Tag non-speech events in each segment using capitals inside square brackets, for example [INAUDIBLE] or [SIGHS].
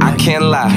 I can't lie.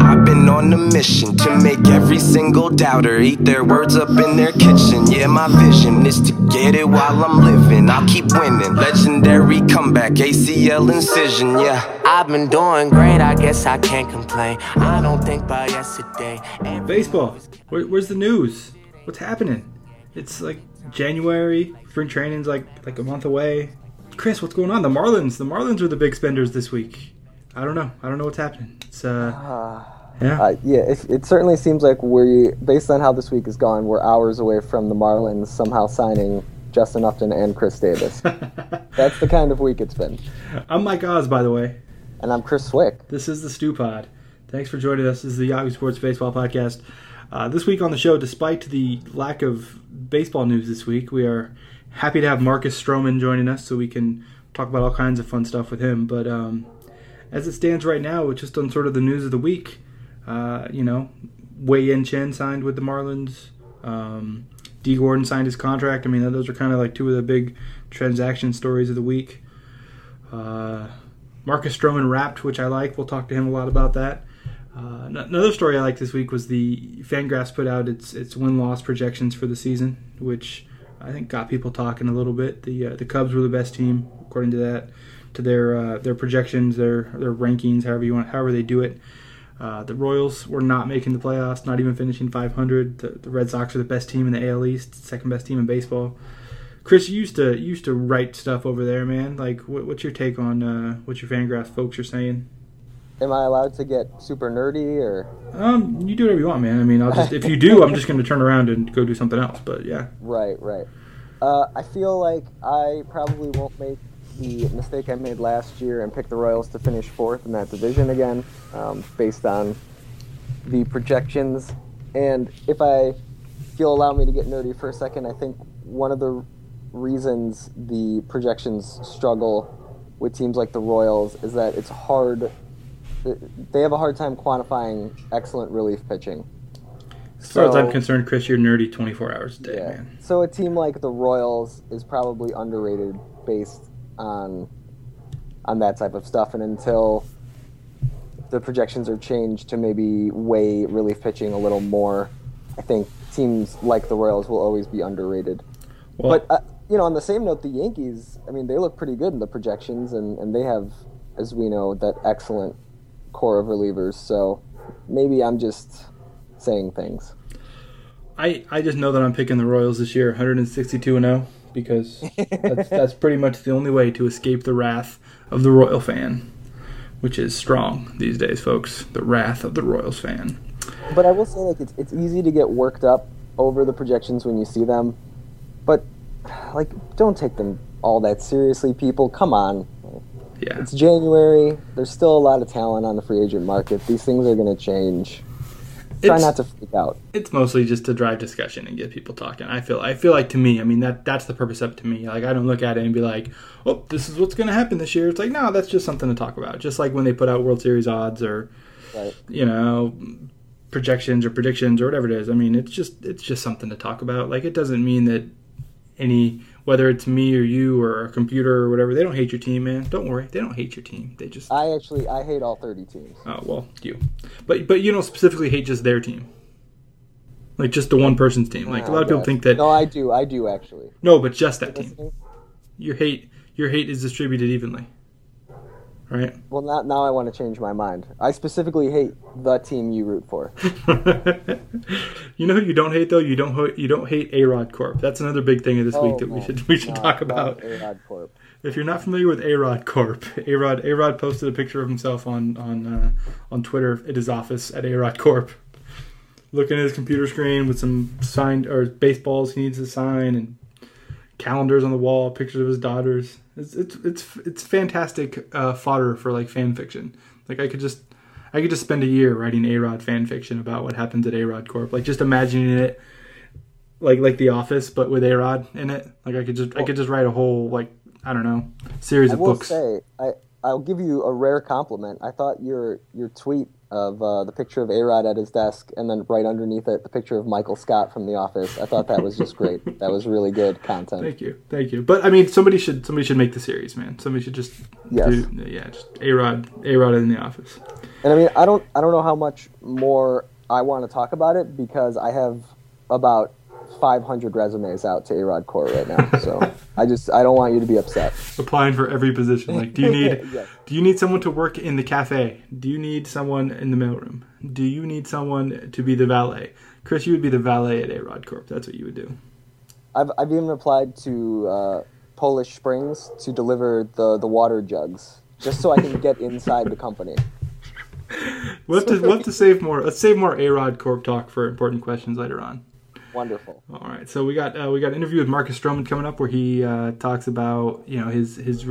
I've been on a mission to make every single doubter eat their words up in their kitchen. Yeah, my vision is to get it while I'm living. I'll keep winning. Legendary comeback, ACL incision. Yeah. I've been doing great, I guess I can't complain. I don't think by yesterday. Baseball. Where, where's the news? What's happening? It's like January. Spring training's like like a month away. Chris, what's going on? The Marlins. The Marlins are the big spenders this week. I don't know. I don't know what's happening. It's uh, [SIGHS] yeah. Uh, yeah, it, it certainly seems like we, based on how this week has gone, we're hours away from the Marlins somehow signing Justin Upton and Chris Davis. [LAUGHS] That's the kind of week it's been. I'm Mike Oz, by the way. And I'm Chris Cwik. This is the Stew Pod. Thanks for joining us. This is the Yahoo Sports Baseball Podcast. Uh, this week on the show, despite the lack of baseball news this week, we are happy to have Marcus Stroman joining us so we can talk about all kinds of fun stuff with him. But um, as it stands right now, it's just on sort of the news of the week. Uh, you know, Wei Yin Chen signed with the Marlins. Um, Dee Gordon signed his contract. I mean, those are kind of like two of the big transaction stories of the week. Uh, Marcus Stroman wrapped, which I like. We'll talk to him a lot about that. Uh, another story I like this week was the Fangraphs put out its its win loss projections for the season, which I think got people talking a little bit. The uh, the Cubs were the best team according to that, to their uh, their projections, their their rankings, however you want, however they do it. Uh, the Royals were not making the playoffs, not even finishing 500. The, the, Red Sox are the best team in the AL East, second best team in baseball. Chris, you used to you used to write stuff over there, man. Like, what, what's your take on uh, what your Fangraphs folks are saying? Am I allowed to get super nerdy or? Um, you do whatever you want, man. I mean, I'll just if you do, I'm just going to turn around and go do something else. But yeah. [LAUGHS] Right, right. Uh, I feel like I probably won't make the mistake I made last year and pick the Royals to finish fourth in that division again, um, based on the projections. And if I, if you'll allow me to get nerdy for a second, I think one of the reasons the projections struggle with teams like the Royals is that it's hard. They have a hard time quantifying excellent relief pitching. As far so, as I'm concerned, Chris, you're nerdy 24 hours a day, yeah. man. So a team like the Royals is probably underrated based on on that type of stuff, and until the projections are changed to maybe weigh relief pitching a little more, I think teams like the Royals will always be underrated. Well, but uh, you know, on the same note, the Yankees, I mean, they look pretty good in the projections, and, and they have, as we know, that excellent core of relievers. So maybe I'm just saying things. I, I just know that I'm picking the Royals this year, 162 and 0 because [LAUGHS] that's, that's pretty much the only way to escape the wrath of the Royal fan, which is strong these days, folks. The wrath of the Royals fan. But I will say, like, it's, it's easy to get worked up over the projections when you see them, but like, don't take them all that seriously, people. Come on. Yeah. It's January. There's still a lot of talent on the free agent market. These things are going to change try not to freak out. It's mostly just to drive discussion and get people talking. I feel I feel like to me, I mean that that's the purpose of it to me. Like I don't look at it and be like, "Oh, this is what's going to happen this year." It's like, "No, that's just something to talk about." Just like when they put out World Series odds or right. you know, projections or predictions or whatever it is. I mean, it's just it's just something to talk about. Like it doesn't mean that any whether it's me or you or a computer or whatever, they don't hate your team, man. Don't worry, they don't hate your team. They just I actually I hate all thirty teams. Oh well, you, but but you don't specifically hate just their team, like just the one person's team. Like a lot of oh, people think that. No, I do, I do actually. No, but just that team. Your hate, your hate is distributed evenly right? Well, now, now I want to change my mind. I specifically hate the team you root for. [LAUGHS] you know who you don't hate though? You don't you don't hate A-Rod Corp. That's another big thing of this oh, week that we should we should talk about. A-Rod Corp. If you're not familiar with A-Rod Corp, [LAUGHS] A-Rod A-Rod posted a picture of himself on on uh, on Twitter at his office at A-Rod Corp. Looking at his computer screen with some signed or baseballs he needs to sign and calendars on the wall, pictures of his daughters. It's it's it's it's fantastic uh, fodder for like fan fiction. Like I could just I could just spend a year writing A Rod fan fiction about what happens at A Rod Corp. Like just imagining it like like The Office, but with A Rod in it. Like I could just well, I could just write a whole like I don't know series I of books. Say, I I'll give you a rare compliment. I thought your your tweet of uh, the picture of Arod at his desk, and then right underneath it, the picture of Michael Scott from The Office. I thought that was just great. [LAUGHS] that was really good content. Thank you, thank you. But I mean, somebody should somebody should make the series, man. Somebody should just Yes. do, yeah, just A Rod, A Rod in the office. And I mean, I don't I don't know how much more I want to talk about it because I have about 500 resumes out to A-Rod Corp right now. So I just I don't want you to be upset. [LAUGHS] Applying for every position. Like, do you need [LAUGHS] Yes. do you need someone to work in the cafe? Do you need someone in the mailroom? Do you need someone to be the valet? Chris, you would be the valet at A Rod Corp. That's what you would do. I've I've even applied to uh, Poland Springs to deliver the the water jugs just so I can get inside the company. [LAUGHS] We'll have to we'll have to save more. Let's save more A Rod Corp talk for important questions later on. Wonderful. All right, so we got uh, we got an interview with Marcus Stroman coming up where he uh, talks about you know his his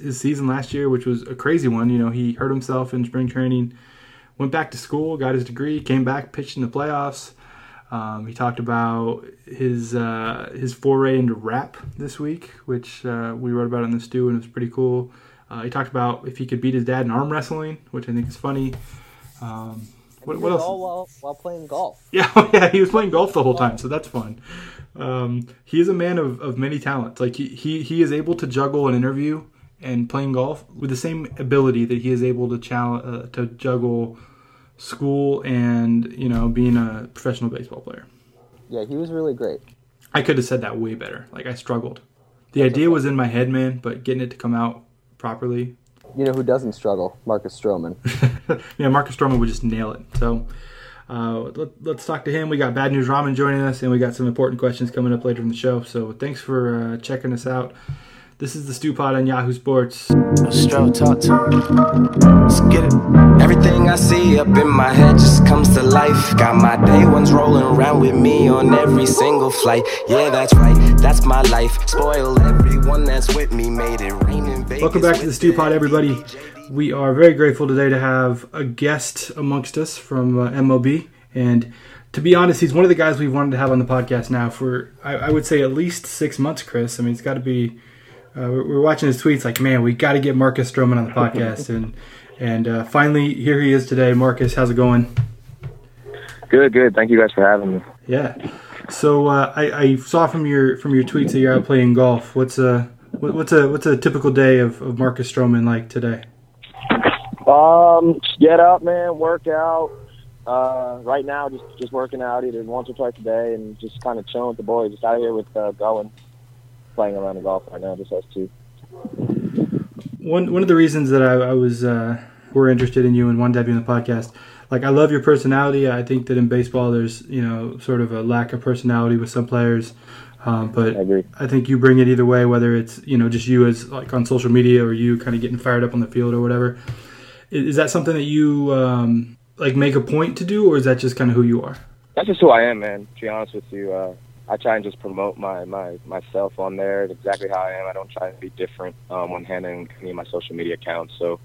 his season last year, which was a crazy one. You know, he hurt himself in spring training, went back to school, got his degree, came back, pitched in the playoffs. Um, he talked about his uh, his foray into rap this week, which uh, we wrote about in the stew, and it was pretty cool. Uh, he talked about if he could beat his dad in arm wrestling, which I think is funny. Um, what, what else? All while, while playing golf. [LAUGHS] Yeah, oh, yeah, he was playing golf the whole time, so that's fun. Um, he is a man of, of many talents. Like he, he he is able to juggle an interview and playing golf with the same ability that he is able to challenge uh, to juggle school and you know being a professional baseball player. Yeah, he was really great. I could have said that way better. Like I struggled. The idea was in my head, man, but getting it to come out properly. You know who doesn't struggle? Marcus Stroman. [LAUGHS] yeah, Marcus Stroman would just nail it. So uh, let, us talk to him. We got Bad News Ramen joining us, and we got some important questions coming up later in the show. So thanks for uh, checking us out. This is the Stew Pod on Yahoo Sports. Stro, talk to. Let's get it. Everything I see up in my head just comes to life. Got my day ones rolling around with me on every single flight. Yeah, that's right. That's my life. Spoil everyone that's with me. Made it rain in Vegas. Welcome back to the Stew Pod, everybody. We are very grateful today to have a guest amongst us from uh, MLB. And to be honest, he's one of the guys we've wanted to have on the podcast now for, I, I would say, at least six months, Chris. I mean, it's got to be. Uh, we're, we're watching his tweets like, man, we got to get Marcus Stroman on the podcast. and and uh, finally, here he is today. Marcus, how's it going? Good, good. Thank you guys for having me. Yeah. So uh, I, I saw from your from your tweets that you're out playing golf. What's a what's a what's a typical day of, of Marcus Stroman like today? Um, get up, man. Work out. Uh, right now, just just working out either once or twice a day, and just kind of chilling with the boys. Just out here with uh, going, playing around the golf right now. Just us two. One one of the reasons that I, I was uh, we're interested in you and wanted to have you on the podcast. Like I love your personality. I think that in baseball there's you know sort of a lack of personality with some players, um, but I agree. I think you bring it either way. Whether it's you know just you as like on social media or you kind of getting fired up on the field or whatever. Is, is that something that you um, like make a point to do, or is that just kind of who you are? That's just who I am, man. To be honest with you, uh, I try and just promote my, my myself on there. Exactly how I am. I don't try to be different um, when handling any of my social media accounts. So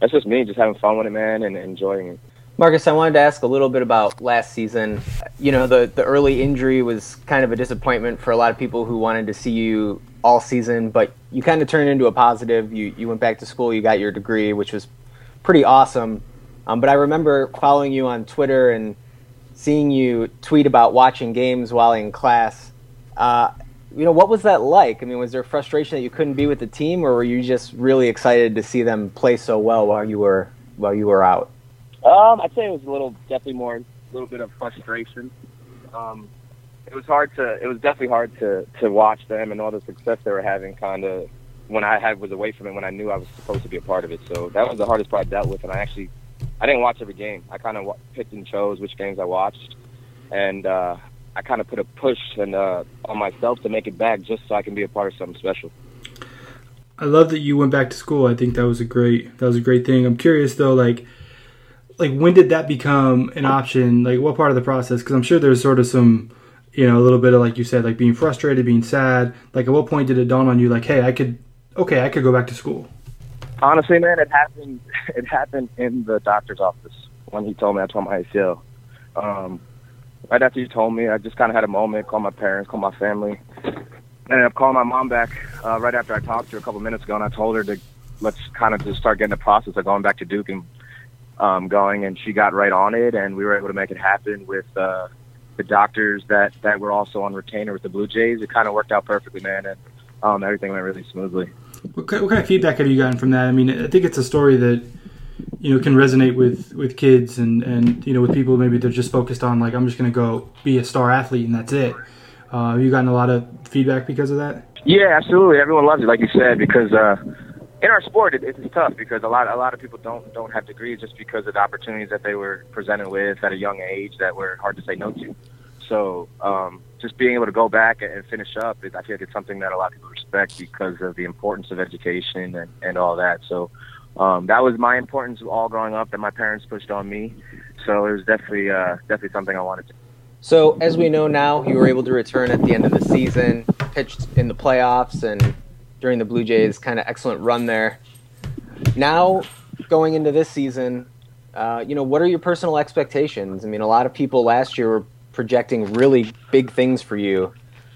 that's just me, just having fun with it, man, and enjoying it. Marcus, I wanted to ask a little bit about last season. You know, the, the early injury was kind of a disappointment for a lot of people who wanted to see you all season, but you kind of turned into a positive. You, you went back to school, you got your degree, which was pretty awesome. Um, but I remember following you on Twitter and seeing you tweet about watching games while in class. Uh, you know, what was that like? I mean, was there frustration that you couldn't be with the team, or were you just really excited to see them play so well while you were while you were out? Um, I'd say it was a little, definitely more, a little bit of frustration. Um, it was hard to, it was definitely hard to to watch them and all the success they were having. Kind of when I had was away from it, when I knew I was supposed to be a part of it. So that was the hardest part I dealt with. And I actually, I didn't watch every game. I kind of wa- picked and chose which games I watched, and uh, I kind of put a push and uh, on myself to make it back just so I can be a part of something special. I love that you went back to school. I think that was a great that was a great thing. I'm curious though, like like when did that become an option? Like what part of the process? Because I'm sure there's sort of some you know a little bit of like you said, like being frustrated, being sad. Like at what point did it dawn on you? Like hey, I could okay, I could go back to school. Honestly, man, it happened. [LAUGHS] It happened in the doctor's office when he told me I tore my ACL. Um, right after he told me, I just kind of had a moment. Called my parents, called my family. And ended up calling my mom back uh, right after I talked to her a couple minutes ago, and I told her to let's kind of just start getting the process of going back to Duke and um, going. And she got right on it, and we were able to make it happen with uh, the doctors that that were also on retainer with the Blue Jays. It kind of worked out perfectly, man, and um, everything went really smoothly. What kind, what kind of feedback have you gotten from that? I mean, I think it's a story that you know can resonate with with kids and and you know with people maybe they're just focused on like I'm just going to go be a star athlete and that's it. Uh, have you gotten a lot of feedback because of that? Yeah, absolutely. Everyone loves it, like you said, because uh, in our sport, it, it's tough because a lot a lot of people don't don't have degrees just because of the opportunities that they were presented with at a young age that were hard to say no to. So um, just being able to go back and finish up, I feel like it's something that a lot of people respect because of the importance of education and, and all that. So um, that was my importance all growing up that my parents pushed on me. So it was definitely uh, definitely something I wanted to. So as we know now, you were able to return at the end of the season, pitched in the playoffs, and during the Blue Jays' kind of excellent run there. Now, going into this season, uh, you know, what are your personal expectations? I mean, a lot of people last year were projecting really big things for you.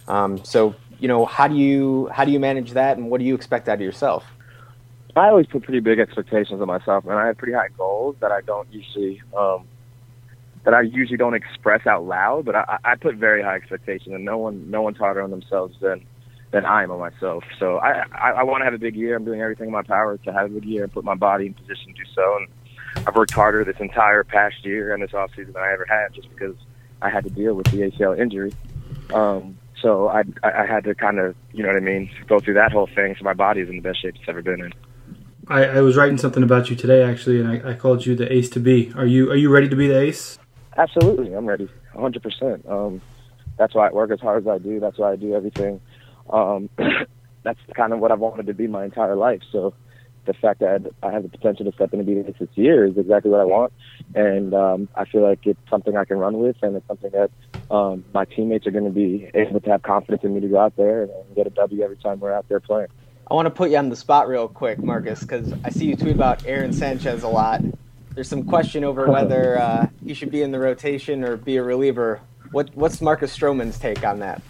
Um, so, you know, how do you how do you manage that, and what do you expect out of yourself? I always put pretty big expectations on myself, and I have pretty high goals that I don't usually um, that I usually don't express out loud. But I, I put very high expectations, and no one no one's harder on themselves than than I am on myself. So I, I, I want to have a big year. I'm doing everything in my power to have a good year and put my body in position to do so. And I've worked harder this entire past year and this off season than I ever had just because I had to deal with the ACL injury. Um, so I, I had to kind of, you know what I mean, go through that whole thing. So my body is in the best shape it's ever been in. I, I was writing something about you today, actually, and I, I, called you the ace to be. Are you are you ready to be the ace? Absolutely, I'm ready, 100. Um, percent That's why I work as hard as I do. That's why I do everything um, [COUGHS] that's kind of what I've wanted to be my entire life. So the fact that I have the potential to step into being this year is exactly what I want, and um, I feel like it's something I can run with, and it's something that um, my teammates are going to be able to have confidence in me to go out there and get a W every time we're out there playing. I want to put you on the spot real quick, Marcus, because I see you tweet about Aaron Sanchez a lot. There's some question over [LAUGHS] whether uh, he should be in the rotation or be a reliever. What, what's Marcus Stroman's take on that?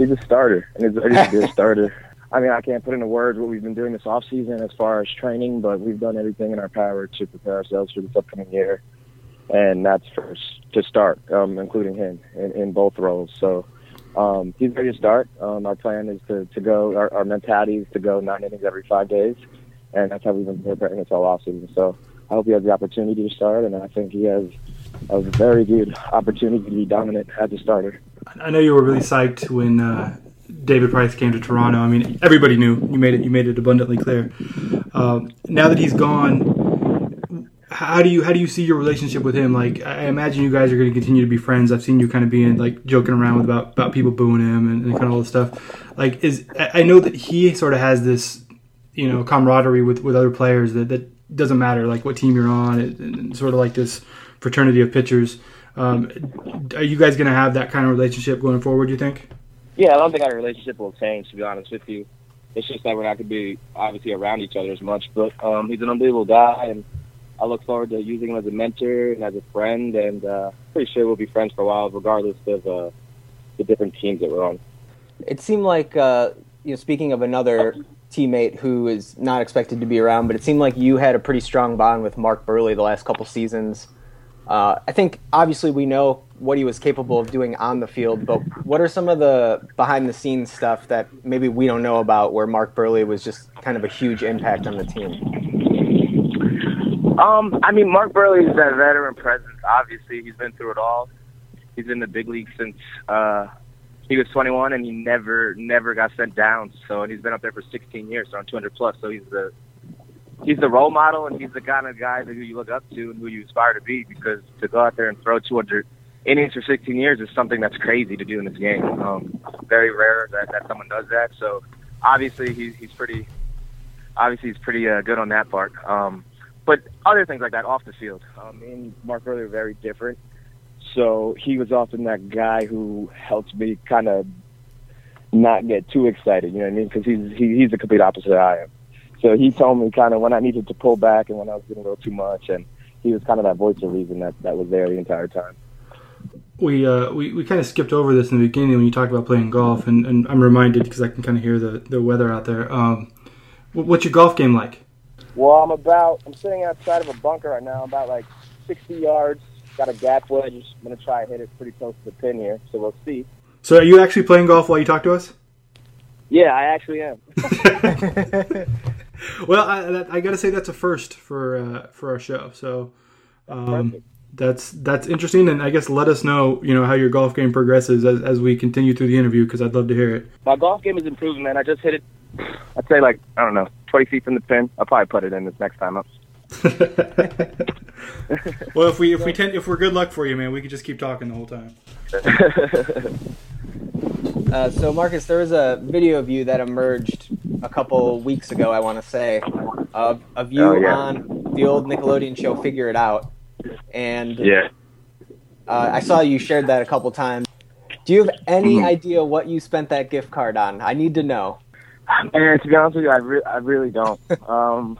he's a starter, and he's ready to be a starter. [LAUGHS] I mean, I can't put into words what we've been doing this off season as far as training, but we've done everything in our power to prepare ourselves for this upcoming year, and that's first to start, um, including him in, in both roles. So um, he's ready to start. Um, our plan is to, to go. Our, our mentality is to go nine innings every five days, and that's how we've been preparing this all off season. So I hope he has the opportunity to start, and I think he has a very good opportunity to be dominant as a starter. I know you were really psyched when uh, David Price came to Toronto. I mean, everybody knew you made it. You made it abundantly clear. Uh, now that he's gone, how do you how do you see your relationship with him? Like, I imagine you guys are going to continue to be friends. I've seen you kind of being like joking around with about about people booing him and, and kind of all this stuff. Like, is I know that he sort of has this, you know, camaraderie with with other players that that doesn't matter like what team you're on. It, and sort of like this fraternity of pitchers. Um, are you guys going to have that kind of relationship going forward? You think? Yeah, I don't think our relationship will change. To be honest with you, it's just that we're not going to be obviously around each other as much. But um, he's an unbelievable guy, and I look forward to using him as a mentor and as a friend. And uh, pretty sure we'll be friends for a while, regardless of uh, the different teams that we're on. It seemed like uh, you know, speaking of another teammate who is not expected to be around, but it seemed like you had a pretty strong bond with Mark Buehrle the last couple seasons. Uh, I think obviously we know what he was capable of doing on the field, but what are some of the behind the scenes stuff that maybe we don't know about where Mark Buehrle was just kind of a huge impact on the team? Um, I mean, Mark Buehrle is that veteran presence. Obviously, he's been through it all. He's in the big league since uh, he was 21, and he never, never got sent down. So, and he's been up there for 16 years, on 200 plus. So he's the he's the role model and he's the kind of guy that who you look up to and who you aspire to be because to go out there and throw 200 innings for 16 years is something that's crazy to do in this game. Um, very rare that, that someone does that. So obviously he's he's pretty obviously he's pretty uh, good on that part. Um, but other things like that off the field, um, me and Mark Buehrle are very different. So he was often that guy who helped me kind of not get too excited. You know what I mean? Because he's he, he's the complete opposite I am. So he told me kind of when I needed to pull back and when I was getting a little too much, and he was kind of that voice of reason that, that was there the entire time. We, uh, we we kind of skipped over this in the beginning when you talked about playing golf, and, and I'm reminded because I can kind of hear the, the weather out there. Um, What's your golf game like? Well, I'm about. I'm sitting outside of a bunker right now. about like 60 yards. Got a gap wedge. I'm gonna try and hit it pretty close to the pin here. So we'll see. So are you actually playing golf while you talk to us? Yeah, I actually am. [LAUGHS] [LAUGHS] Well, I, I got to say that's a first for uh, for our show. So um, Perfect. That's that's interesting, and I guess let us know you know how your golf game progresses as, as we continue through the interview because I'd love to hear it. My golf game is improving, man. I just hit it. I'd say like I don't know, 20 feet from the pin. I'll probably put it in this next time up. [LAUGHS] well, if we if we tend if we're good luck for you, man, we could just keep talking the whole time. [LAUGHS] Uh, so, Marcus, there was a video of you that emerged a couple weeks ago, I want to say, of, of you Oh, yeah. on the old Nickelodeon show Figure It Out. And yeah. uh, I saw you shared that a couple times. Do you have any Mhm. idea what you spent that gift card on? I need to know. Man, to be honest with you, I, re- I really don't. um,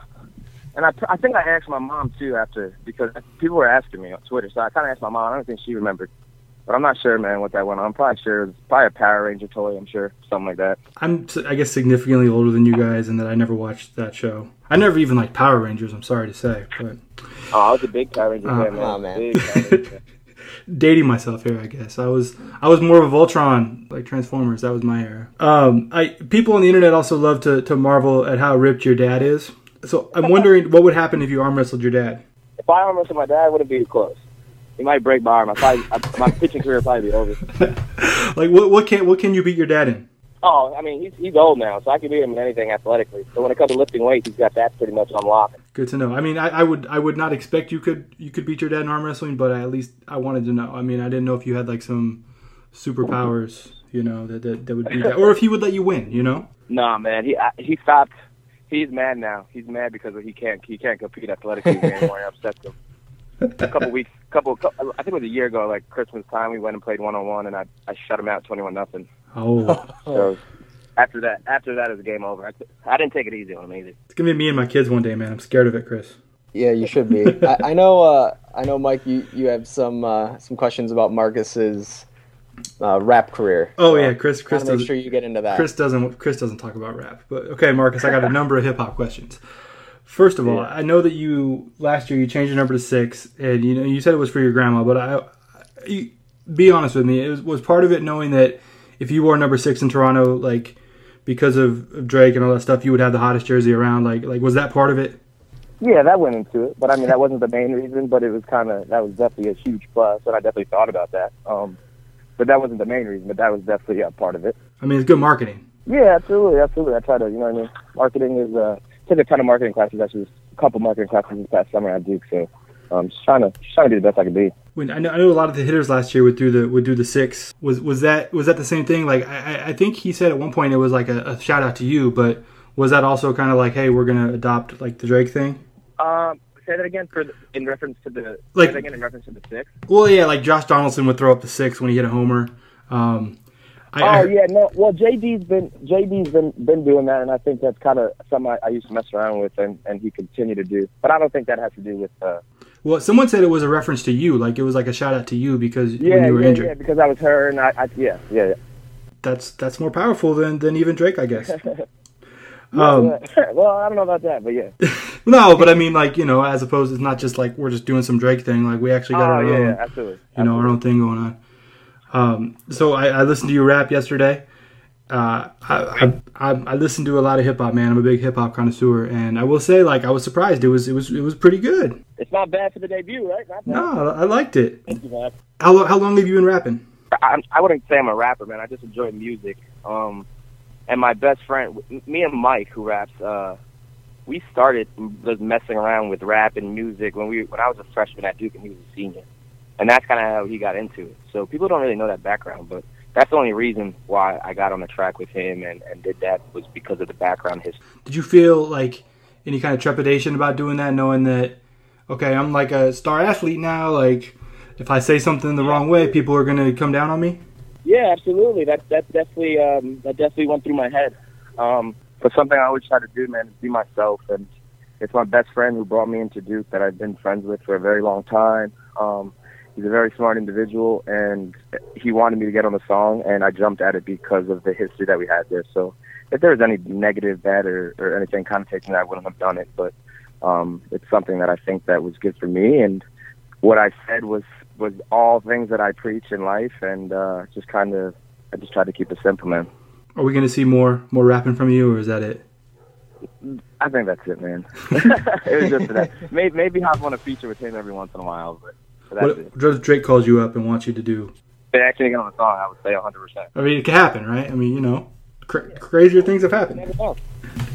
and I, I think I asked my mom too after because people were asking me on Twitter, so I kind of asked my mom. I don't think she remembered, but I'm not sure, man, what that went on. I'm probably sure it was probably a Power Ranger toy. I'm sure something like that. I'm I guess significantly older than you guys, and that I never watched that show. I never even liked Power Rangers. I'm sorry to say, but Oh, I was a big Power Ranger Uh, fan, man. oh, man. Big [LAUGHS] dating myself here, I guess. I was I was more of a Voltron, like Transformers. That was my era. Um, I people on the internet also love to to marvel at how ripped your dad is. So I'm [LAUGHS] wondering what would happen if you arm wrestled your dad. if I arm wrestled my dad, it wouldn't be close. He might break my arm. I probably, I, my pitching career would probably be over. [LAUGHS] like what what can what can you beat your dad in? Oh, I mean, he's he's old now, so I can beat him in anything athletically. So when it comes to lifting weights, he's got that pretty much on lock. Good to know. I mean, I, I would I would not expect you could you could beat your dad in arm wrestling, but I, at least I wanted to know. I mean, I didn't know if you had like some superpowers, you know, that that, that would be that, or if he would let you win. You know. Nah, man, he I, he stopped. He's mad now. He's mad because he can't he can't compete athletically anymore. It upsets him. A couple weeks, couple, couple, I think it was a year ago, like Christmas time, we went and played one on one, and I I shut him out twenty one nothing. Oh, So after that, after that, it was game over. I, I didn't take it easy on him either. it's gonna be me and my kids one day, man. I'm scared of it, Chris. Yeah, you should be. [LAUGHS] I, I know. Uh, I know, Mike. You, you have some uh, some questions about Marcus's uh, rap career. Oh So, yeah, Chris. Chris Gotta make sure you get into that. Chris doesn't. Chris doesn't talk about rap. But okay, Marcus, I got a number of hip hop questions. First of all, I know that you last year you changed your number to six, and you know you said it was for your grandma. But I, you, be honest with me, it was, was part of it knowing that if you wore number six in Toronto, like because of, of Drake and all that stuff, you would have the hottest jersey around. Like, like was that part of it? Yeah, that went into it, but I mean that wasn't the main reason. But it was kind of that was definitely a huge plus, and I definitely thought about that. Um, but that wasn't the main reason, but that was definitely a part of it. I mean, it's good marketing. Yeah, absolutely, absolutely. I try to, you know what I mean. Marketing is uh, took a ton of marketing classes. Actually, a couple marketing classes this past summer at Duke. So, um, just trying to just trying to be the best I can be. When I know, I know a lot of the hitters last year would do the would do the six. Was was that was that the same thing? Like I, I- I think he said at one point it was like a, a shout out to you, but was that also kind of like, hey, we're gonna adopt like the Drake thing? Um, say that again for the, in reference to the Like- again in reference to the six. Well, yeah, like Josh Donaldson would throw up the six when he hit a homer. Um, I, Oh I- yeah, no. Well, JD's been JD's been been doing that, and I think that's kind of something I, I used to mess around with, and and he continued to do. But I don't think that has to do with. Uh, well, someone said it was a reference to you, like it was like a shout out to you because yeah, when you were yeah, injured. yeah, because I was her, and I, I yeah, yeah, yeah. That's that's more powerful than than even Drake, I guess. [LAUGHS] Um, [LAUGHS] well, I don't know about that, but yeah. [LAUGHS] no, but I mean, like you know, as opposed, it's not just like we're just doing some Drake thing. Like we actually got Oh our yeah, own. yeah, absolutely. you know, our own thing going on. Um, so I, I listened to you rap yesterday. Uh, I, I, I listened to a lot of hip hop, man. I'm a big hip hop connoisseur, and I will say, like, I was surprised. It was it was it was pretty good. It's not bad for the debut, right? Not bad. No, I liked it. Thank you, man. How how long have you been rapping? I, I wouldn't say I'm a rapper, man. I just enjoy music. Um, and my best friend, me and Mike, who raps, uh, we started just messing around with rap and music when we when I was a freshman at Duke and he was a senior, and that's kind of how he got into it. So people don't really know that background, but that's the only reason why I got on the track with him and and did that was because of the background history. Did you feel like any kind of trepidation about doing that, knowing that okay, I'm like a star athlete now. Like, if I say something the wrong way, people are gonna come down on me. Yeah, absolutely. That that definitely um, that definitely went through my head. Um, but something I always try to do, man, is be myself. And it's my best friend who brought me into Duke that I've been friends with for a very long time. Um, he's a very smart individual, and he wanted me to get on the song, and I jumped at it because of the history that we had there. So if there was any negative, bad, or, or anything connotation, I wouldn't have done it. But um, it's something that I think that was good for me, and what I said was was all things that I preach in life, and uh, just kind of I just tried to keep it simple, man. Are we going to see more more rapping from you, or is that it? I think that's it, man. [LAUGHS] it was just that. Maybe, maybe hop on a feature with him every once in a while, but, but that's it. What if Drake calls you up and wants you to do? If they actually get on the song, I would say 100%. I mean, it can happen, right? I mean, you know, cra- crazier things have You happened. never know.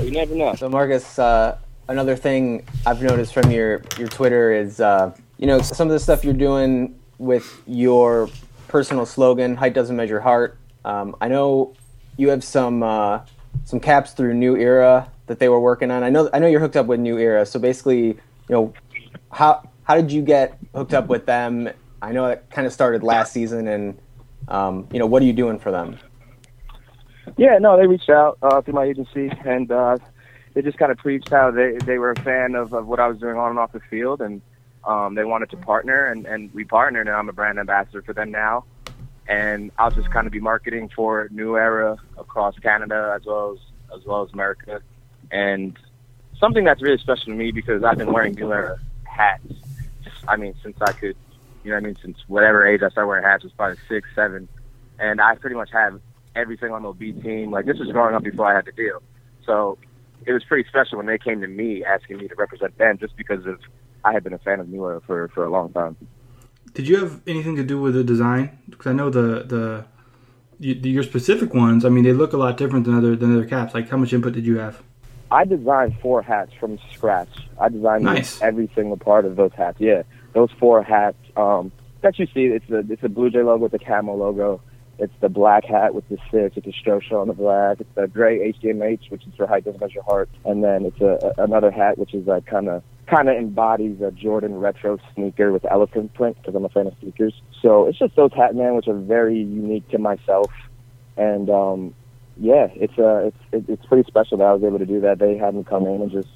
You never know. So Marcus, uh, another thing I've noticed from your your Twitter is uh, you know some of the stuff you're doing with your personal slogan "Height doesn't measure heart." Um, I know you have some uh, some caps through New Era that they were working on. I know I know you're hooked up with New Era. So basically, you know, how how did you get hooked up with them? I know it kind of started last season, and um, you know, what are you doing for them? Yeah, no, they reached out uh, through my agency, and uh, they just kind of preached how they they were a fan of, of what I was doing on and off the field, and um, they wanted to partner, and, and we partnered, and I'm a brand ambassador for them now, and I'll just kind of be marketing for New Era across Canada as well as as well as America, and something that's really special to me because I've been wearing New Era hats. I mean, since I could, you know, I mean, since whatever age I started wearing hats was probably six, seven, and I pretty much have every single MLB team. Like this was growing up before I had the deal, so it was pretty special when they came to me asking me to represent them, just because of I had been a fan of New Era for for a long time. Did you have anything to do with the design? Because I know the the your specific ones. I mean, they look a lot different than other than other caps. Like, how much input did you have? I designed four hats from scratch. I designed Nice. every single part of those hats. Yeah, those four hats um, that you see. It's a it's a Blue Jay logo with the camo logo. It's the black hat with the six, with the stroke on the black. It's the gray HDMH, which is for height doesn't measure heart. And then it's a, a another hat, which is like kind of kind of embodies a Jordan retro sneaker with elephant print because I'm a fan of sneakers. So it's just those hat man, which are very unique to myself. And um, yeah, it's uh, it's it's pretty special that I was able to do that. They had me come in and just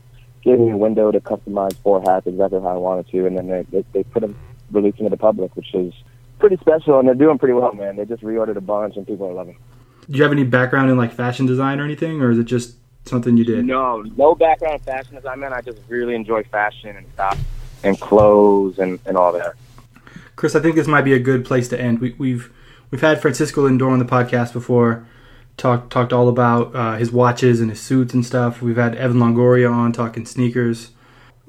gave me a window to customize four hats exactly how I wanted to, and then they they, they put them releasing to the public, which is pretty special, and they're doing pretty well, man. They just reordered a bunch, and people are loving. it. Do you have any background in like fashion design or anything, or is it just something you did? No, no background in fashion design, man. I just really enjoy fashion and stuff, and clothes and and all that. Chris, I think this might be a good place to end. We, we've we've had Francisco Lindor on the podcast before. Talked talked all about uh, his watches and his suits and stuff. We've had Evan Longoria on talking sneakers.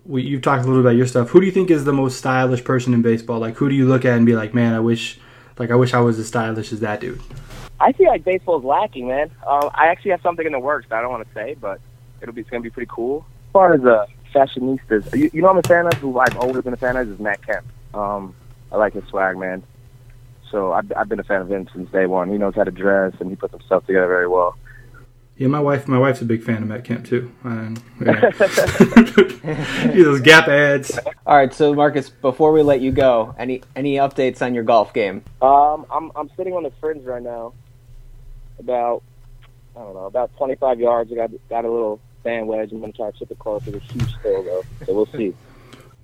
We, you've talked a little about your stuff. Who do you think is the most stylish person in baseball? Like, who do you look at and be like, man, I wish, like, I wish I was as stylish as that dude. I feel like baseball's lacking, man. Uh, I actually have something in the works that I don't want to say, but it'll be it's gonna be pretty cool. As far as uh, fashionistas, you, you know, I'm a fan of who I've always been a fan of is Matt Kemp. Um, I like his swag, man. So I've, I've been a fan of him since day one. He knows how to dress and he puts himself together very well. Yeah, my wife, my wife's a big fan of Matt Kemp too. And, yeah. Yeah, those Gap ads. All right, so Marcus, before we let you go, any any updates on your golf game? Um, I'm I'm sitting on the fringe right now, about I don't know about 25 yards. I got got a little sand wedge. I'm gonna try to chip it close. It's a huge still though, so we'll see.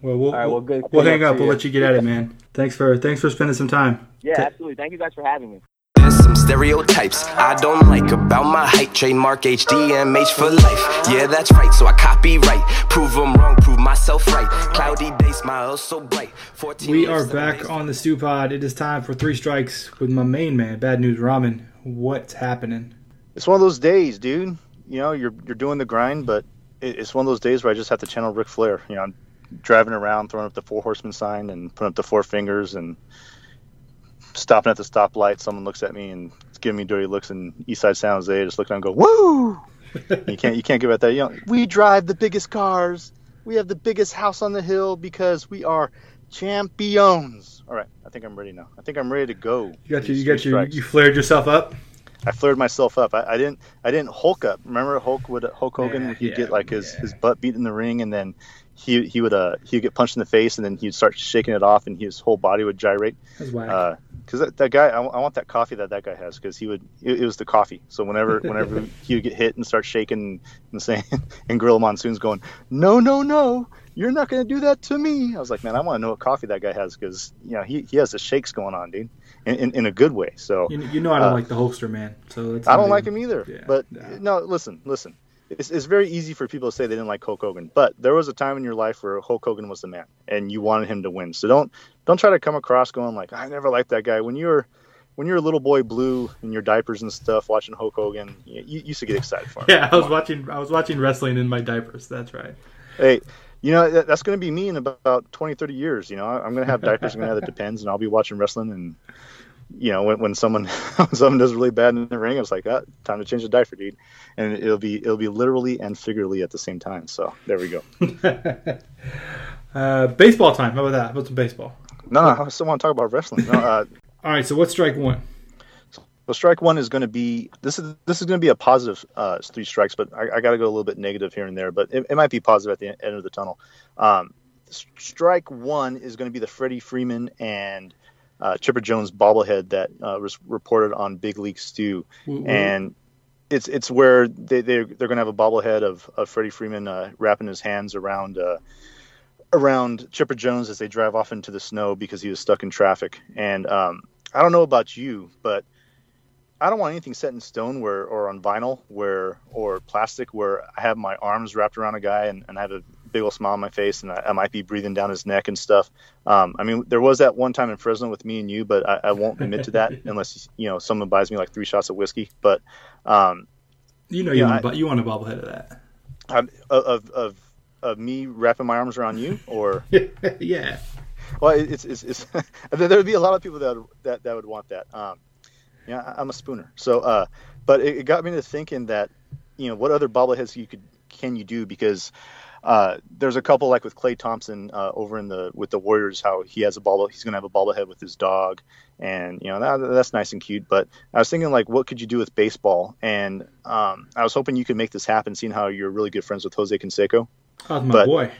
Well, we'll, All right, well, good. we'll hang luck up. We'll you. let you get at it, man. Thanks for thanks for spending some time. Yeah, Ta- absolutely. Thank you guys for having me. Some stereotypes I don't like about my height. Trademark HDMH for life. Yeah, that's right. So I copyright. Prove them wrong, prove myself right. Cloudy day, smile so bright. 14 We are back on the Stew Pod. It is time for three strikes with my main man, Bad News Ramen. What's happening? It's one of those days, dude. You know, you're you're doing the grind, but it, it's one of those days where I just have to channel Ric Flair. You know, I'm driving around, throwing up the four horsemen sign and putting up the four fingers and stopping at the stoplight. Someone looks at me and it's giving me dirty looks in Eastside San Jose. Just look down and go, "Woo!" [LAUGHS] you can't you can't give it that. You know, we drive the biggest cars. We have the biggest house on the hill because we are champions. All right, I think I'm ready now. I think I'm ready to go. You got for your—you got three your—you flared yourself up. I flared myself up. I, I didn't. I didn't Hulk up. Remember Hulk would Hulk Hogan? Yeah, he'd yeah, get like his, yeah. his butt beat in the ring, and then he he would uh he'd get punched in the face, and then he'd start shaking it off, and his whole body would gyrate. Because that, that guy, I, I want that coffee that that guy has, because he would. It, it was the coffee. So whenever [LAUGHS] whenever he would get hit and start shaking and saying, [LAUGHS] and Gorilla Monsoon's going, no no no, you're not going to do that to me. I was like, man, I want to know what coffee that guy has because you know he, he has the shakes going on, dude, in, in, in a good way. So You, you know I don't Uh, like the Hulkster man, so I don't like him either. Yeah, but no, listen, listen. It's, it's very easy for people to say they didn't like Hulk Hogan, but there was a time in your life where Hulk Hogan was the man, and you wanted him to win. So don't don't try to come across going like I never liked that guy. When you're when you're a little boy blue in your diapers and stuff, watching Hulk Hogan, you, you used to get excited for him. [LAUGHS] Yeah, I was watching. I was watching wrestling in my diapers. That's right. Hey, you know that, that's going to be me in about 20, 30 years. You know, I'm going to have diapers. I'm going to have the Depends, and I'll be watching wrestling. And you know, when, when someone [LAUGHS] someone does really bad in the ring, I was like, ah, time to change the diaper, dude. And it'll be it'll be literally and figuratively at the same time. So there we go. [LAUGHS] Uh, baseball time. How about that? Some baseball? No, no, I still want to talk about wrestling. No, uh, [LAUGHS] All right. So what's strike one? well, strike one is going to be this is this is going to be a positive uh, three strikes, but I, I got to go a little bit negative here and there. But it, it might be positive at the end of the tunnel. Um, strike one is going to be the Freddie Freeman and uh, Chipper Jones bobblehead that uh, was reported on Big League Stew, woo. and it's it's where they they they're going to have a bobblehead of, of Freddie Freeman uh, wrapping his hands around. Uh, around Chipper Jones as they drive off into the snow because he was stuck in traffic. And um, I don't know about you, but I don't want anything set in stone where or on vinyl where or plastic where I have my arms wrapped around a guy and, and I have a big old smile on my face and I, I might be breathing down his neck and stuff. Um, I mean, there was that one time in Fresno with me and you, but I, I won't admit to that [LAUGHS] unless you know someone buys me like three shots of whiskey. But um, You know you Yeah, want I- you want a bobblehead of that. I'm- of of of me wrapping my arms around you or [LAUGHS] yeah. Well, it's it's, it's [LAUGHS] there would be a lot of people that would, that that would want that. Um, yeah, I- I'm a spooner. So, uh, but it, it got me to thinking that you know what other bobbleheads you could can you do because uh, there's a couple like with Klay Thompson uh, over in the with the Warriors how he has a bobble he's gonna have a bobblehead with his dog and you know that, that's nice and cute. But I was thinking like what could you do with baseball and um, I was hoping you could make this happen, seeing how you're really good friends with Jose Canseco Oh, my But- boy.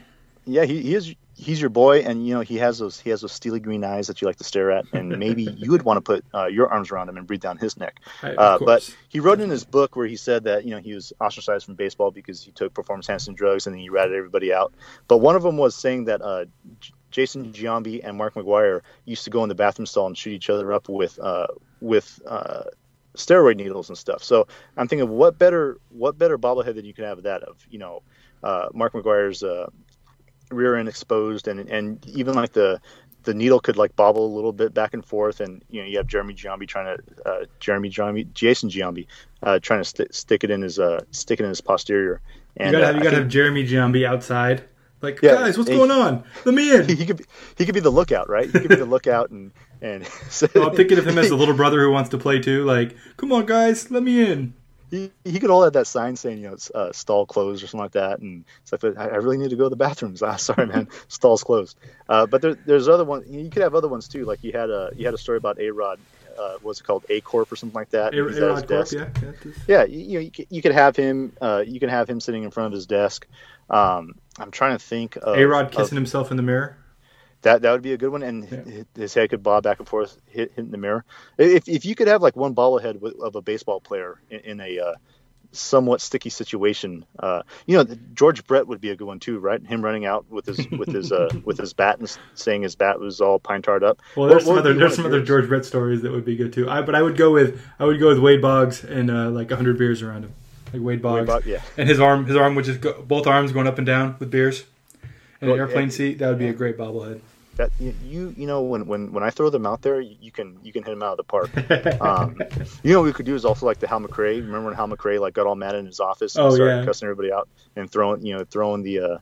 yeah, he, he is. He's your boy, and you know he has those he has those steely green eyes that you like to stare at, and [LAUGHS] maybe you would want to put uh, your arms around him and breathe down his neck. Uh, but he wrote in his book where he said that you know he was ostracized from baseball because he took performance enhancing drugs and then he ratted everybody out. But one of them was saying that uh, Jason Giambi and Mark McGwire used to go in the bathroom stall and shoot each other up with uh, with uh, steroid needles and stuff. So I'm thinking, what better what better bobblehead than you can have that of you know uh, Mark McGwire's uh, rear end exposed and and even like the the needle could like bobble a little bit back and forth and you know you have Jeremy Giambi trying to uh, Jeremy Giambi Jason Giambi uh, trying to st- stick it in his uh, stick it in his posterior and you gotta uh, have, you gotta think have Jeremy Giambi outside. Like, Yeah, guys, what's going on? Let me in. he, he could be, he could be the lookout right he could be the lookout and and so- [LAUGHS] Well, I'm thinking of him as the [LAUGHS] little brother who wants to play too. Like, come on, guys, let me in. He, he could all have that sign saying you know it's, uh, stall closed or something like that. And it's like I, I really need to go to the [LAUGHS] bathrooms. Ah sorry man. Stall's closed. Uh, but there, there's other ones you could have other ones too. Like you had a you had a story about a rod uh, what's it called? A corp or something like that. A- his A-Rod Corp, yeah. yeah, you, you know you could, you could have him uh, you can have him sitting in front of his desk. Um, i'm trying to think of, A-Rod of- kissing himself in the mirror. That that would be a good one, and Yeah. his head could bob back and forth, hit, hit in the mirror. If if you could have like one bobblehead of a baseball player in, in a uh, somewhat sticky situation, uh, you know, George Brett would be a good one too, right? Him running out with his with his uh, [LAUGHS] with his bat and saying his bat was all pine tarred up. Well, there's What- some other there's some other? George Brett stories that would be good too. I but I would go with I would go with Wade Boggs and uh, like hundred beers around him, like Wade Boggs, Bog- yeah. and his arm his arm would just go both arms going up and down with beers, and an airplane seat. That would be a great bobblehead. That you you, know when, when when I throw them out there, you, you can you can hit them out of the park. [LAUGHS] Um, you know what we could do is also like the Hal McRae. Remember when Hal McRae like got all mad in his office and Oh, started yeah. cussing everybody out and throwing you know throwing the uh,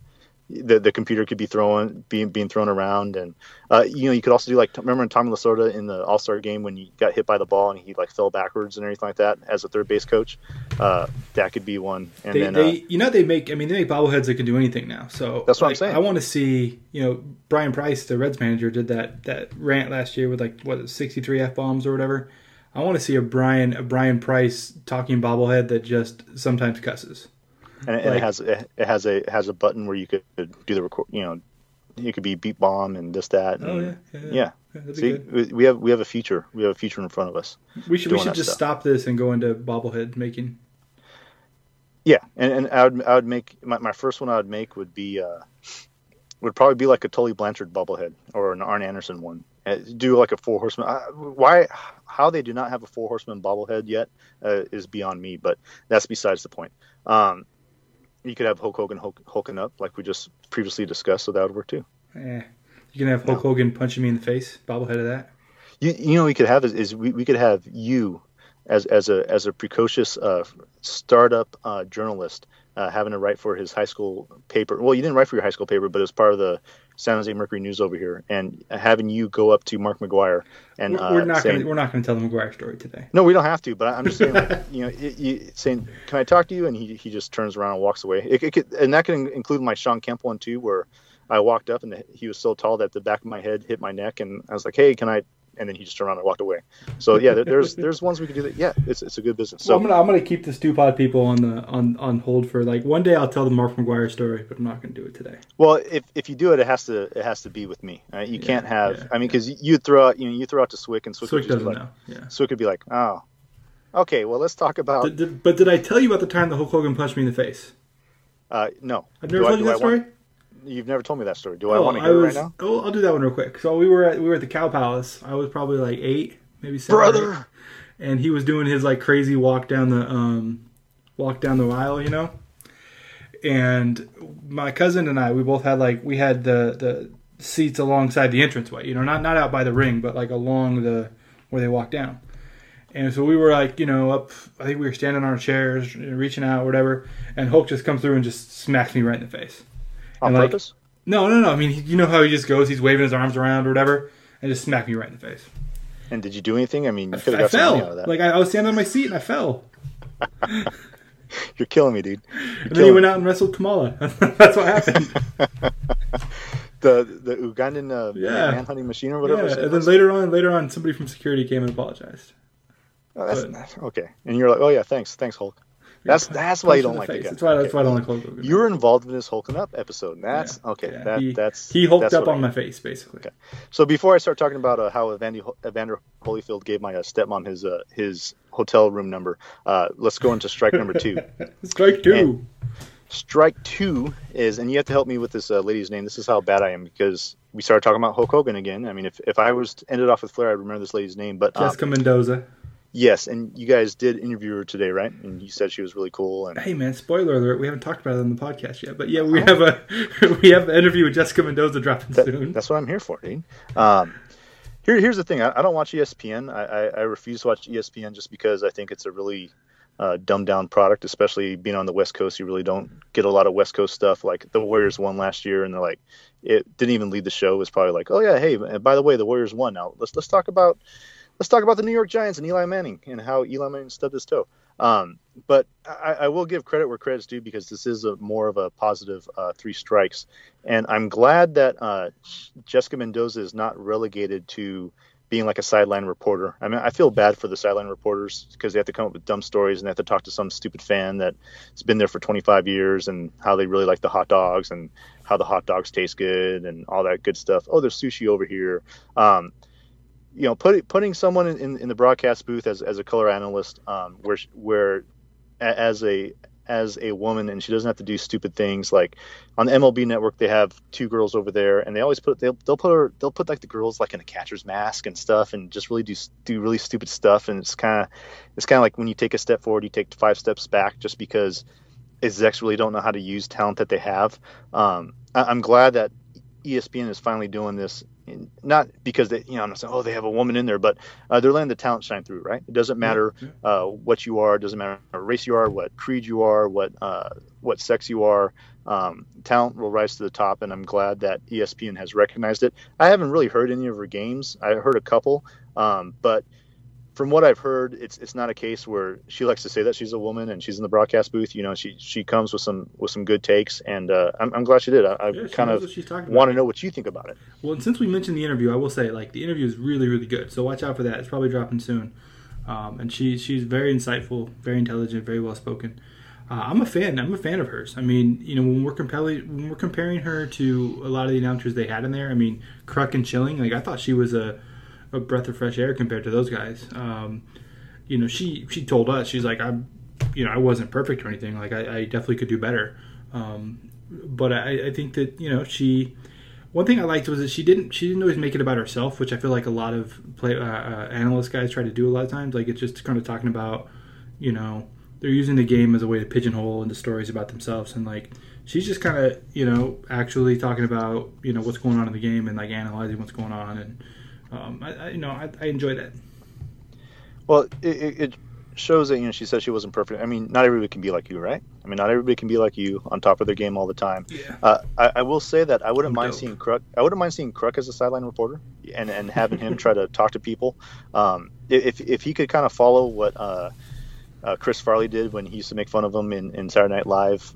the the computer could be thrown being being thrown around and uh, you know you could also do like remember in Tommy Lasorda in the All Star game when he got hit by the ball and he like fell backwards and everything like that as a third base coach. Uh, that could be one. And they, then they uh, you know they make I mean they make bobbleheads that can do anything now. So That's what I'm saying. I want to see you know Bryan Price, the Reds manager, did that that rant last year with like what 63 f bombs or whatever. I want to see a Bryan a Bryan Price talking bobblehead that just sometimes cusses. And, and like- it has it has a it has a button where you could do the record. You know, it could be beat bomb and this that. Oh and- yeah, yeah. yeah. that'd See, we we have we have a future. We have a future in front of us. We should we should just stuff. stop this and go into bobblehead making. Yeah, and, and I would I would make my, my first one I would make would be uh, would probably be like a Tully Blanchard bobblehead or an Arn Anderson one. Uh, do like a four horseman. Uh, why? How they do not have a four horseman bobblehead yet uh, is beyond me. But that's besides the point. Um, you could have Hulk Hogan Hulk, hulking up like we just previously discussed, so that would work too. Eh. You can have Hulk No. Hogan punching me in the face, bobblehead of that. You, you know, we could have is, is we, we could have you as as a as a precocious uh, startup uh, journalist uh, having to write for his high school paper. Well, you didn't write for your high school paper, but it was part of the San Jose Mercury News over here, and having you go up to Mark McGwire and We're, uh, we're not saying, gonna we're not gonna tell the McGwire story today. no, we don't have to, but I'm just saying, like, [LAUGHS] you know, you, saying, can I talk to you? And he, he just turns around and walks away. It, it could, and that can include my Shawn Kemp one too, where I walked up and he was so tall that the back of my head hit my neck, and I was like, hey, can I? And then he just turned around and walked away. So yeah, there, there's [LAUGHS] there's ones we could do that. Yeah, it's it's a good business. So So I'm gonna I'm gonna keep the Stew Pod people on the on on hold for like one day. I'll tell the Mark McGwire story, but I'm not gonna do it today. well, if if you do it, it has to it has to be with me. Right? You Yeah, can't have. yeah, I mean, because you throw out you know you throw out to Cwik and Cwik, would Cwik just doesn't be like, know. Yeah. Cwik could be like, oh, okay, well let's talk about. Did, did, but did I tell you about the time the Hulk Hogan punched me in the face? Uh, no, I've never Do I- told you that I want- story. You've never told me that story. Do I Oh, want to hear was, it right now? Oh, I'll do that one real quick. So we were at we were at the Cow Palace. I was probably like eight, maybe seven. Brother. and he was doing his like crazy walk down the um walk down the aisle, you know. And my cousin and I, we both had like we had the the seats alongside the entranceway, you know, not not out by the ring, but like along the where they walk down. And so we were like, you know, up. I think we were standing on our chairs, reaching out, whatever. And Hulk just comes through and just smacks me right in the face. On And, like. No, no, no. I mean, he- you know how he just goes, he's waving his arms around or whatever, and just smacked me right in the face. And did you do anything? I mean, you I, could have got money out fell. of that. Like I, I was standing on my seat and I fell. [LAUGHS] [LAUGHS] You're killing me, dude. And then he went out and wrestled Kamala. [LAUGHS] That's what happened. The the Ugandan uh, Yeah. manhunting machine or whatever. yeah. And then later on, later on, somebody from security came and apologized. Oh, that's, but- okay. And you're like, oh yeah, thanks, thanks Hulk. That's that's why you don't like the the guy. That's why. That's Okay. why I don't like Hulk Hogan. You were involved in this hulking up episode. and That's Yeah. okay. Yeah, That he, that's he hulked that's up on I- my face, basically. Okay. So before I start talking about uh, how Evander, Evander Holyfield gave my uh, stepmom his uh, his hotel room number, uh, let's go into strike number two. [LAUGHS] Strike two. Strike two is, and you have to help me with this uh, lady's name. This is how bad I am because we started talking about Hulk Hogan again. I mean, if, if I was ended off with Flair, I'd remember this lady's name. But um, Jessica Mendoza. Yes, and you guys did interview her today, right? And you said she was really cool. And Hey man, spoiler alert! We haven't talked about it on the podcast yet, but yeah, we have a [LAUGHS] we have an interview with Jessica Mendoza dropping that- soon. that's what I'm here for, dude. Um, here, here's the thing. I, I don't watch ESPN. I, I, I refuse to watch ESPN just because I think it's a really uh, dumbed down product, especially being on the West Coast. You really don't get a lot of West Coast stuff. Like the Warriors won last year, and they're like, it didn't even lead the show. It was probably like, oh yeah, hey, by the way, the Warriors won. Now let's let's talk about let's talk about the New York Giants and Eli Manning and how Eli Manning stubbed his toe. Um, but I, I will give credit where credit's due because this is a more of a positive uh, three strikes, and I'm glad that uh, Jessica Mendoza is not relegated to being like a sideline reporter. I mean, I feel bad for the sideline reporters because they have to come up with dumb stories and they have to talk to some stupid fan that's been there for 25 years and how they really like the hot dogs and how the hot dogs taste good and all that good stuff. Oh, there's sushi over here. Um, you know, put, putting someone in, in, the broadcast booth as, as a color analyst, um, where where as a as a woman and she doesn't have to do stupid things like on the MLB network they have two girls over there and they always put they'll, they'll put her they'll put like the girls like in a catcher's mask and stuff and just really do do really stupid stuff and it's kind of it's kind of like when you take a step forward you take five steps back just because execs really don't know how to use talent that they have. Um, I, I'm glad that ESPN is finally doing this in, not because they you know I'm not saying oh they have a woman in there but uh, they're letting the talent shine through right it doesn't matter uh, what you are. It doesn't matter what race you are, what creed you are, what uh, what sex you are. Um, talent will rise to the top, and I'm glad that ESPN has recognized it. I haven't really heard any of her games. I heard a couple, um, but from what I've heard, it's it's not a case where she likes to say that she's a woman and she's in the broadcast booth. You know, she she comes with some with some good takes, and uh, I'm, I'm glad she did. I, I Yeah, kind of what she's talking about. want to know what you think about it. Well, and since we mentioned the interview, I will say like the interview is really really good. So watch out for that. It's probably dropping soon. Um, and she she's very insightful, very intelligent, very well spoken. Uh, I'm a fan. I'm a fan of hers. I mean, you know, when we're comparing when we're comparing her to a lot of the announcers they had in there, I mean, Kruk and Schilling. Like I thought she was a, a breath of fresh air compared to those guys. Um, you know, she she told us she's like I'm, you know, I wasn't perfect or anything. Like I, I definitely could do better. Um, but I, I think that you know she one thing I liked was that she didn't she didn't always make it about herself, which I feel like a lot of play uh, uh, analyst guys try to do a lot of times. Like it's just kind of talking about, you know, they're using the game as a way to pigeonhole into stories about themselves, and like she's just kind of you know actually talking about you know what's going on in the game and like analyzing what's going on, and um, I, I you know I, I enjoy that. Well, it, it, it shows that you know she said she wasn't perfect. I mean, not everybody can be like you, right? I mean, not everybody can be like you on top of their game all the time. Yeah. Uh, I, I will say that I wouldn't I'm mind dope. seeing Kruk. I wouldn't mind seeing Kruk as a sideline reporter and and having him [LAUGHS] try to talk to people. Um, if if he could kind of follow what. Uh, uh, Chris Farley did when he used to make fun of him in, in Saturday Night Live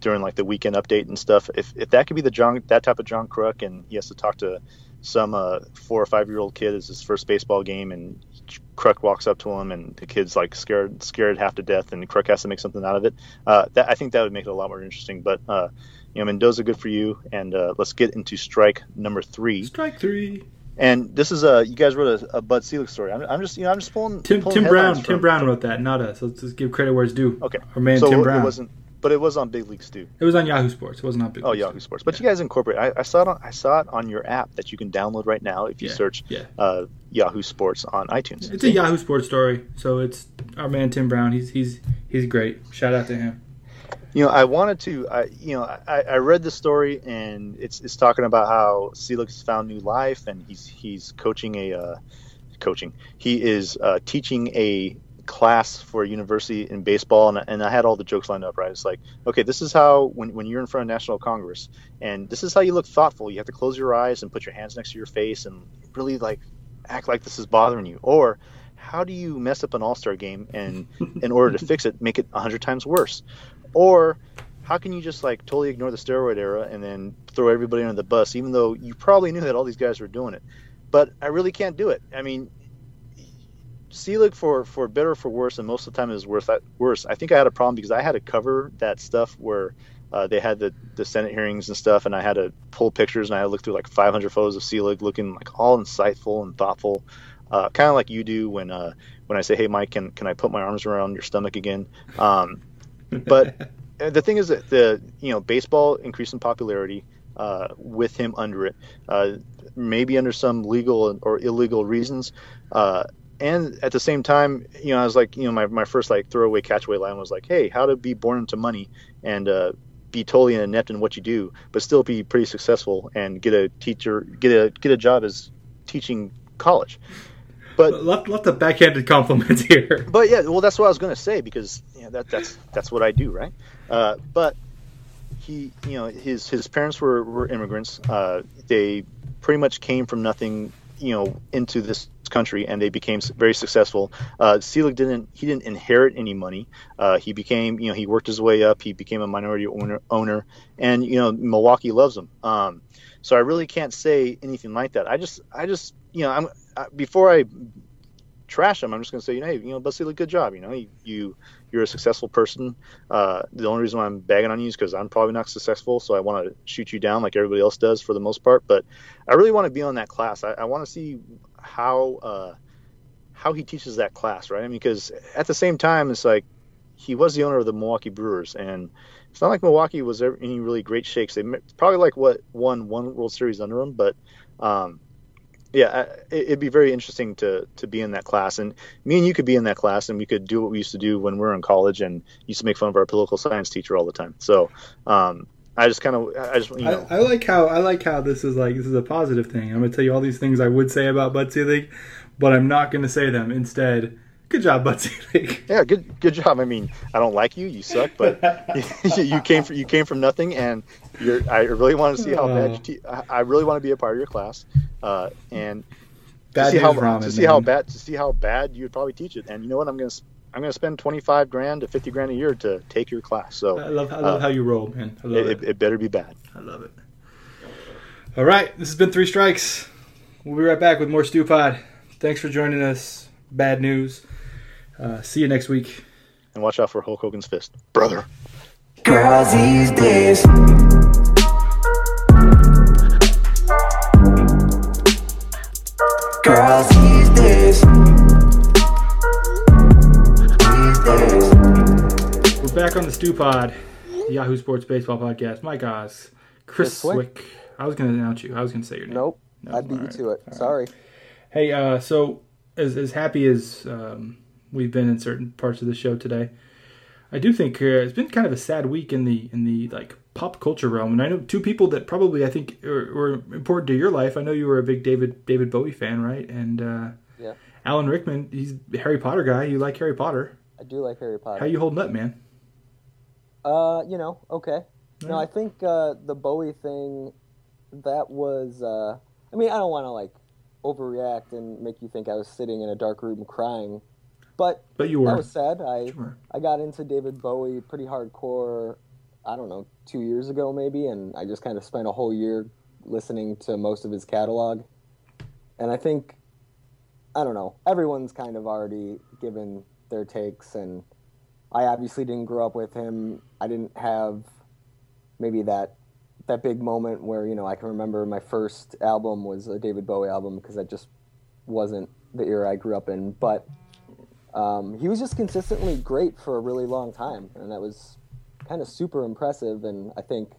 during like the weekend update and stuff. If, if that could be the John that type of John Kruk and he has to talk to some uh, four or five year old kid as his first baseball game and Kruk walks up to him and the kid's like scared scared half to death and Kruk has to make something out of it. Uh, that I think that would make it a lot more interesting. But uh, you know Mendoza good for you and uh, let's get into strike number three. Strike three. And this is a you guys wrote a, a Bud Selig story. I'm, I'm just you know I'm just pulling Tim pulling Tim Brown headlines Tim Brown wrote that, not us. Let's just give credit where it's due. Okay, Our man so Tim it Brown. wasn't, but it was on Big League Stew. It was on Yahoo Sports. It wasn't on Big. Oh, League Yahoo Sports. But you guys incorporate. I, I saw it. On, I saw it on your app that you can download right now if you Yeah, search yeah. uh, Yahoo Sports on iTunes. It's a Yahoo Sports story, so it's our man Tim Brown. He's he's he's great. Shout out to him. You know, I wanted to. I you know, I, I read the story and it's it's talking about how has found new life and he's he's coaching a uh, coaching. He is uh, teaching a class for a university in baseball and, and I had all the jokes lined up right? It's like okay this is how when, when you're in front of National Congress and this is how you look thoughtful. You have to close your eyes and put your hands next to your face and really like act like this is bothering you. Or how do you mess up an all-star game and [LAUGHS] in order to fix it make it 100 times worse? Or how can you just like totally ignore the steroid era and then throw everybody under the bus even though you probably knew that all these guys were doing it? But i really can't do it. I mean Selig for for better or for worse, and most of the time it was worse. Worse, I think I had a problem because I had to cover that stuff where uh, they had the, the Senate hearings and stuff, and I had to pull pictures and I had to look through like 500 photos of Selig, looking like all insightful and thoughtful, uh, kind of like you do when uh, when I say, "Hey, Mike, can can I put my arms around your stomach again?" Um, but [LAUGHS] the thing is that the you know baseball increased in popularity uh, with him under it, uh, maybe under some legal or illegal reasons. Uh, and at the same time, you know, I was like, you know, my, my first like throwaway catchaway line was like, hey, how to be born into money and uh, be totally inept in what you do, but still be pretty successful and get a teacher, get a get a job as teaching college. But Left left the backhanded compliments [LAUGHS] here. but yeah, well, that's what I was gonna say because you know, that that's that's what I do, right? Uh, but he, you know, his his parents were were immigrants. Uh, they pretty much came from nothing, you know, into this country, and they became very successful. Uh, Selig didn't he didn't inherit any money. Uh, he became, you know, he worked his way up. He became a minority owner, owner, and you know, Milwaukee loves him. Um, so I really can't say anything like that. I just, I just, you know, I'm I, before I trash him, I'm just going to say, you know, hey, you know, Bud Selig, good job. You know, you, you you're a successful person. Uh, the only reason why I'm bagging on you is because I'm probably not successful, so I want to shoot you down like everybody else does for the most part. But I really want to be on that class. I, I want to see how uh, how he teaches that class, right? I mean, because at the same time, it's like he was the owner of the Milwaukee Brewers, and it's not like Milwaukee was ever any really great shakes. They probably like what won one World Series under him, but um, yeah, it, it'd be very interesting to to be in that class, and me and you could be in that class, and we could do what we used to do when we were in college, and used to make fun of our political science teacher all the time. So um, I just kind of, I just you know, I, I like how I like how this is like this is a positive thing. I'm gonna tell you all these things I would say about Bud Selig, but I'm not gonna say them. Instead, good job, Bud Selig. [LAUGHS] yeah, good good job. I mean, I don't like you, you suck, but [LAUGHS] [LAUGHS] you came from you came from nothing, and you're. I really want to see how bad you. Te- I really want to be a part of your class, uh, and to see how ramen, to see how bad to see how bad you'd probably teach it. And you know what? I'm gonna s- I'm gonna spend 25 grand to 50 grand a year to take your class. So I love I love uh, how you roll, man. I love it, it. it, it better be bad. I love it. All right, this has been Three Strikes. We'll be right back with more Stew Pod. Thanks for joining us. Bad news. Uh, see you next week. And watch out for Hulk Hogan's fist, brother. Girls these days. Girls these days. Back on the Stew Pod, the Yahoo Sports Baseball Podcast. Mike Oz, Chris Cwik. I was going to announce you. I was going to say your name. Nope. No, I beat all you to it. All right. Sorry. Hey, uh, so as as happy as um, we've been in certain parts of the show today, I do think uh, it's been kind of a sad week in the in the like pop culture realm. And I know two people that probably I think are, were important to your life. I know you were a big David David Bowie fan, right? And uh, Yeah. Alan Rickman, he's a Harry Potter guy. You like Harry Potter? I do like Harry Potter. How you holding up, man? Uh, you know, okay. No, I think uh, the Bowie thing, that was. Uh, I mean, I don't want to like overreact and make you think I was sitting in a dark room crying, but But you were. that was sad. I Sure. I got into David Bowie pretty hardcore. I don't know, two years ago maybe, and I just kind of spent a whole year listening to most of his catalog. And I think, I don't know, everyone's kind of already given their takes, and I obviously didn't grow up with him. I didn't have maybe that that big moment where you know I can remember my first album was a David Bowie album because that just wasn't the era I grew up in. But um, he was just consistently great for a really long time, and that was kind of super impressive. And I think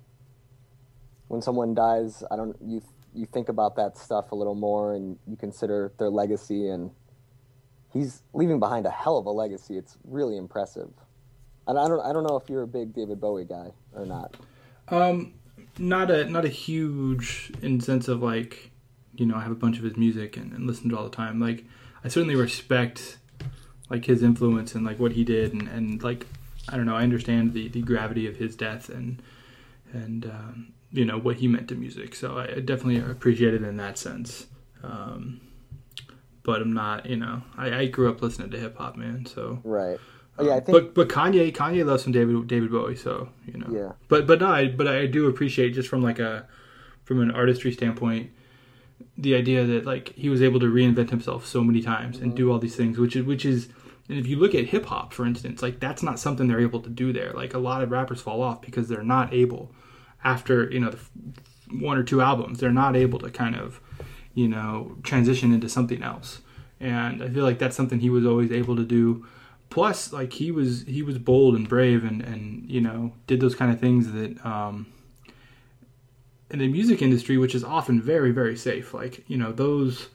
when someone dies, I don't you you think about that stuff a little more, and you consider their legacy, and he's leaving behind a hell of a legacy. It's really impressive. And I don't I don't know if you're a big David Bowie guy or not. Um, not a not a huge in sense of like, you know, I have a bunch of his music and, and listen to all the time. Like, I certainly respect like his influence and like what he did and, and like I don't know, I understand the, the gravity of his death and and um, you know what he meant to music. So I definitely appreciate it in that sense. Um, but I'm not, you know, I, I grew up listening to hip hop, man. So Right. Oh, yeah, I think but but Kanye Kanye loves some David David Bowie, so you know. Yeah. But but no, I, but I do appreciate just from like a from an artistry standpoint the idea that like he was able to reinvent himself so many times and mm-hmm. do all these things, which is which is and if you look at hip hop, for instance, like that's not something they're able to do there. Like a lot of rappers fall off because they're not able after you know the one or two albums, they're not able to kind of you know transition into something else. And I feel like that's something he was always able to do. Plus like he was he was bold and brave and and you know did those kind of things that um in the music industry which is often very very safe. Like you know those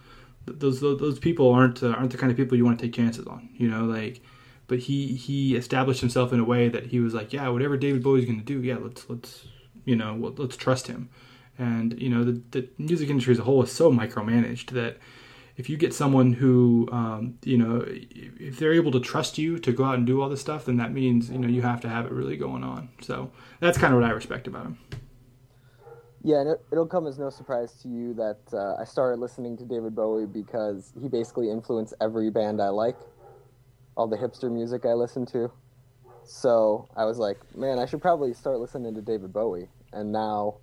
those those, those people aren't uh, aren't the kind of people you want to take chances on you know like but he he established himself in a way that he was like yeah whatever David Bowie's going to do yeah let's let's you know let's trust him and you know the, the music industry as a whole is so micromanaged that if you get someone who um, you know if they're able to trust you to go out and do all this stuff then that means you know you have to have it really going on so that's kind of what i respect about him Yeah, and it, it'll come as no surprise to you that uh, I started listening to David Bowie because he basically influenced every band I like, all the hipster music I listen to. So I was like, man, I should probably start listening to David Bowie. And now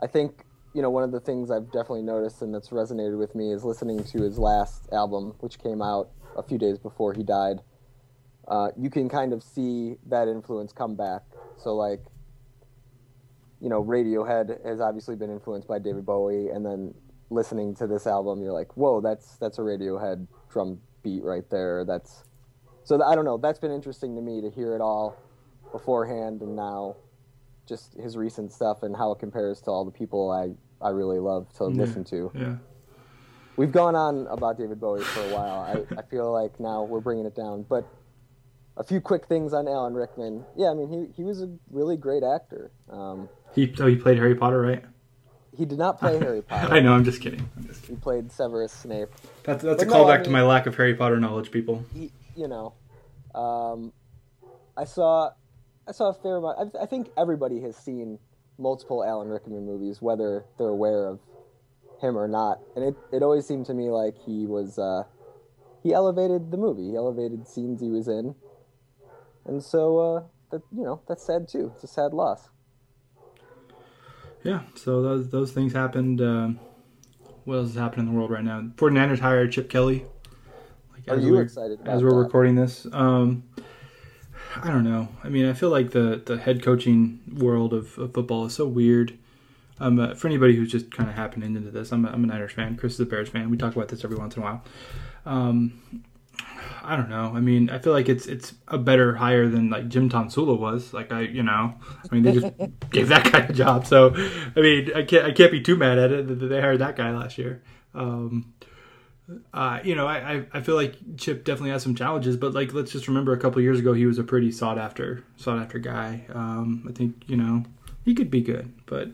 I think, you know, one of the things I've definitely noticed and that's resonated with me is listening to his last album, which came out a few days before he died. Uh, you can kind of see that influence come back. So, like, you know, Radiohead has obviously been influenced by David Bowie, and then listening to this album, you're like, whoa, that's that's a Radiohead drum beat right there. That's so I don't know. That's been interesting to me to hear it all beforehand, and now just his recent stuff and how it compares to all the people I I really love to listen to. yeah We've gone on about David Bowie for a while. I, I feel like now we're bringing it down, but. A few quick things on Alan Rickman. Yeah, I mean, he, he was a really great actor. Um, he so he played harry potter right he did not play [LAUGHS] Harry Potter. i know i'm just kidding, I'm just kidding. He played Severus Snape. that's that's a no, callback I to my lack of harry potter knowledge people He, you know, um, I saw, I saw a fair amount. I, I think everybody has seen multiple Alan Rickman movies, whether they're aware of him or not. And it, it always seemed to me like he was, uh, he elevated the movie. He elevated scenes he was in, and so uh, that you know that's sad too. It's a sad loss. yeah so those those things happened um, what else is happening in the world right now 49ers hired chip kelly like, Are as you we're- excited about as we're that? recording this um i don't know i mean i feel like the the head coaching world of, of football is so weird um, uh, for anybody who's just kind of happening into this, I'm a, I'm a Niners fan. Chris is a Bears fan. We talk about this every once in a while. Um, I don't know. I mean, I feel like it's it's a better hire than like Jim Tomsula was. Like I, you know, I mean, they just [LAUGHS] gave that guy a job. So, I mean, I can't I can't be too mad at it that they hired that guy last year. Um, uh, you know, I, I feel like Chip definitely has some challenges, but like let's just remember a couple years ago he was a pretty sought after sought after guy. Um, I think you know he could be good, but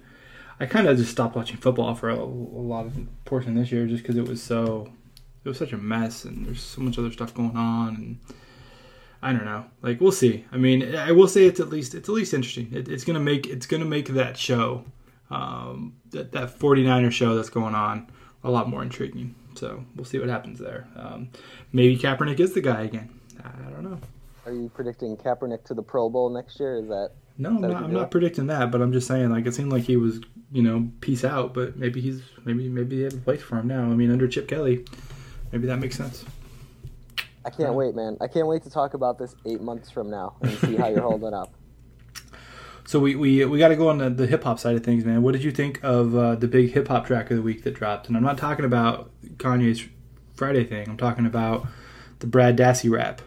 I kind of just stopped watching football for a, a lot of portion this year just because it was so it was such a mess and there's so much other stuff going on and I don't know. Like we'll see. I mean, I will say it's at least it's at least interesting. It, it's gonna make it's gonna make that show, um, that that 49er show that's going on, a lot more intriguing. So we'll see what happens there. Um, maybe Kaepernick is the guy again. I don't know. Are you predicting Kaepernick to the Pro Bowl next year? Is that no? I'm not, I'm not predicting that, but I'm just saying like it seemed like he was you know peace out, but maybe he's maybe maybe they have a place for him now. I mean, under Chip Kelly, maybe that makes sense. I can't wait, man. I can't wait to talk about this eight months from now and see how you're [LAUGHS] holding up. So we we, we got to go on the, the hip hop side of things, man. What did you think of uh, the big hip hop track of the week that dropped? And I'm not talking about Kanye's Friday thing. I'm talking about the Brad Dassey rap.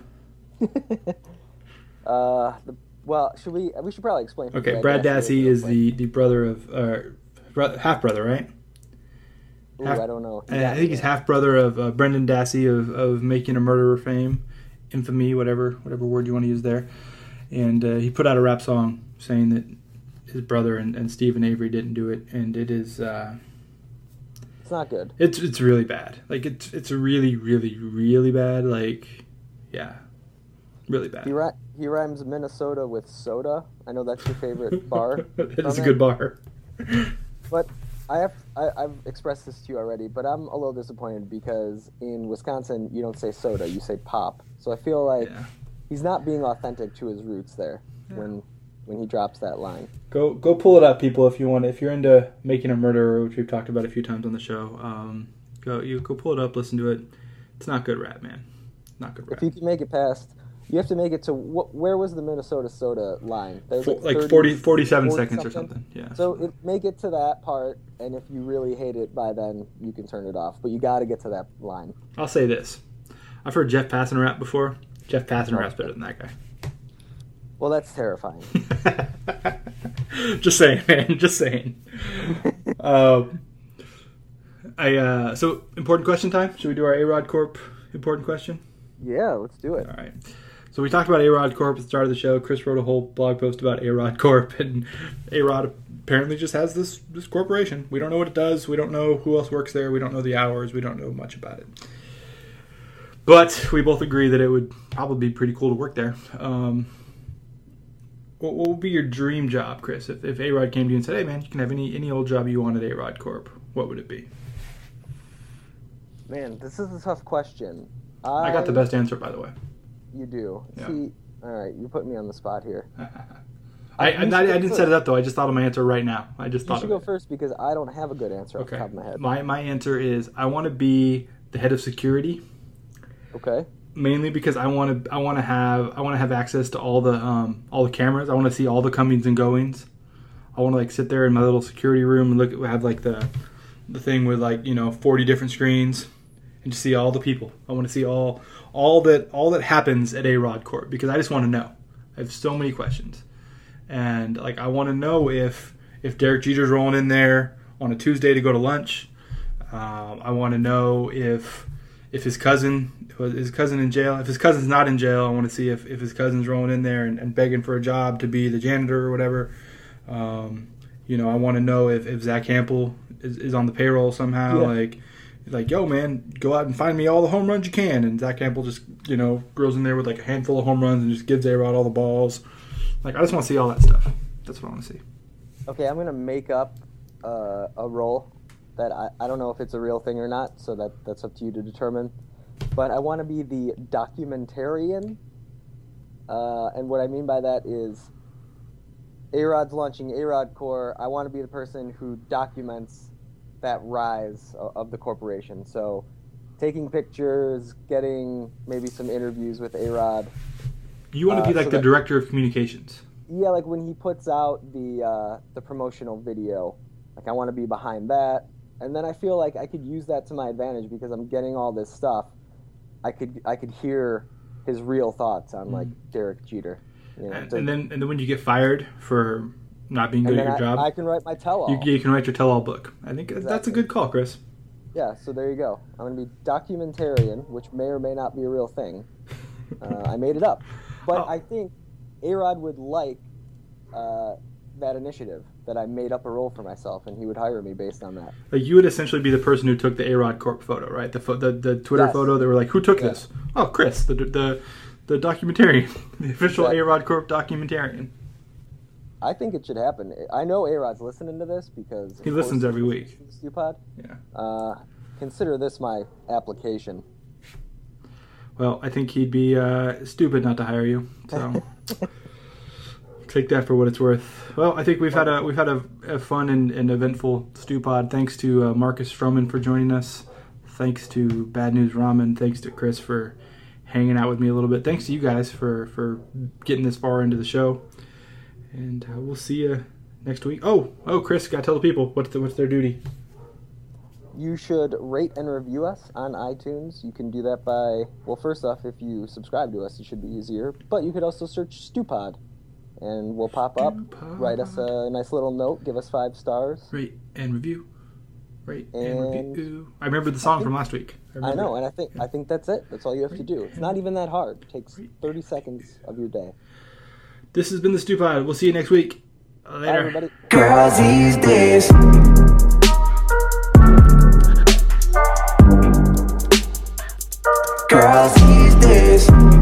[LAUGHS] uh, the, well, should we? We should probably explain. Okay, Brad, Brad Dassey, is, is the the brother of uh, half brother, right? Ooh, half, I don't know. I think he's half brother of uh, Brendan Dassey of, of Making a Murderer fame, infamy, whatever whatever word you want to use there. And uh, he put out a rap song saying that his brother and, and Steven Avery didn't do it, and it is. Uh, it's not good. It's it's really bad. Like it's it's really really really bad. Like, yeah, really bad. He, he rhymes Minnesota with soda. I know that's your favorite [LAUGHS] bar. It's a good bar. but I have I, have expressed this to you already, but I'm a little disappointed because in Wisconsin you don't say soda, you say pop. So I feel like yeah. he's not being authentic to his roots there yeah. when when he drops that line. Go go pull it up, people, if you want. If you're into making a murderer, which we've talked about a few times on the show, um, go you go pull it up, listen to it. It's not good rap, man. Not good rap. If you can make it past you have to make it to wh- where was the Minnesota soda line? like, like 30, 40, 47 40 seconds something. or something. Yeah. So it, make it to that part, and if you really hate it by then, you can turn it off. But you got to get to that line. I'll say this: I've heard Jeff Passan rap before. Jeff Passan oh. rap's better than that guy. Well, that's terrifying. [LAUGHS] Just saying, man. Just saying. [LAUGHS] um, I uh, so important question time. Should we do our A Rod Corp important question? Yeah, let's do it. All right. So we talked about A-Rod Corp at the start of the show. Chris wrote a whole blog post about A-Rod Corp, and A-Rod apparently just has this this corporation. We don't know what it does. We don't know who else works there. We don't know the hours. We don't know much about it. But we both agree that it would probably be pretty cool to work there. Um, what, what, would be your dream job, Chris? If, if A-Rod came to you and said, "Hey, man, you can have any any old job you want at A-Rod Corp," what would it be? Man, this is a tough question. I, I got the best answer, by the way. You do. Yeah. See, all right, you put me on the spot here. [LAUGHS] I, I, I, didn't set it up though. I just thought of my answer right now. I just you thought. You should go first because I don't have a good answer okay. off the top of my head. My my answer is I want to be the head of security. Okay. Mainly because I want to I want to have I want to have access to all the um all the cameras. I want to see all the comings and goings. I want to like sit there in my little security room and look at have like the the thing with like you know 40 different screens and just see all the people. I want to see all all that all that happens at A Rod Corp because I just want to know. I have so many questions, and like I want to know if if Derek Jeter's rolling in there on a Tuesday to go to lunch. Um, I want to know if if his cousin his cousin in jail. If his cousin's not in jail, I want to see if, if his cousin's rolling in there and, and begging for a job to be the janitor or whatever. Um, you know, I want to know if, if Zack Hample is, is on the payroll somehow. Yeah. Like, like, yo, man, go out and find me all the home runs you can. And zach Hample just, you know, goes in there with like a handful of home runs and just gives A all the balls. Like, I just want to see all that stuff. That's what I want to see. Okay, I'm going to make up uh, a role that I, I don't know if it's a real thing or not, so that, that's up to you to determine. But I want to be the documentarian. Uh, and what I mean by that is A Rod's launching A Rod Corp. I want to be the person who documents that rise of the corporation. So, taking pictures, getting maybe some interviews with A Rod. You want to be uh, like so the that, director of communications. Yeah, like when he puts out the uh, the promotional video, like I want to be behind that, and then I feel like I could use that to my advantage because I'm getting all this stuff. I could I could hear his real thoughts on like Derek Jeter. You know, And, to- and then and then when you get fired for not being good at your I, job, I can write my tell-all. you, you can write your tell-all book. I think that's a good call, Chris. Yeah, so there you go. I'm going to be documentarian, which may or may not be a real thing. [LAUGHS] Uh, I made it up. But Oh. I think A-Rod would like uh, that initiative, that I made up a role for myself, and he would hire me based on that. Like you would essentially be the person who took the A-Rod Corp photo, right? The pho- the, the Twitter Yes. photo. They were like, "Who took Yeah. this?" Oh, Chris, the the the documentarian, [LAUGHS] the official Exactly. A-Rod Corp documentarian. I think it should happen. I know A-Rod's listening to this because... He listens every week. Stew Pod. Yeah. Uh, consider this my application. Well, I think he'd be uh, stupid not to hire you. So [LAUGHS] take that for what it's worth. Well, I think we've had a we've had a, a fun and, and eventful stew pod. Thanks to uh, Marcus Stroman for joining us. Thanks to Bad News Ramen. Thanks to Chris for hanging out with me a little bit. Thanks to you guys for for getting this far into the show. And uh, we'll see you next week. Oh, oh, Chris, got to tell the people what's the, what's their duty. You should rate and review us on iTunes. You can do that by, well, first off, if you subscribe to us, it should be easier. But you could also search Stew Pod, and we'll pop up. Stew Pod. Write us a nice little note. Give us five stars. Rate and review. Rate and, And- review. I remember the song from last week. I remember know, it. and I think I think that's it. That's all you have to do. It's not even that hard. It takes 30 seconds of your day. This has been the Stupid. We'll see you next week. Bye, Later. everybody. Girls these days. Girls these days.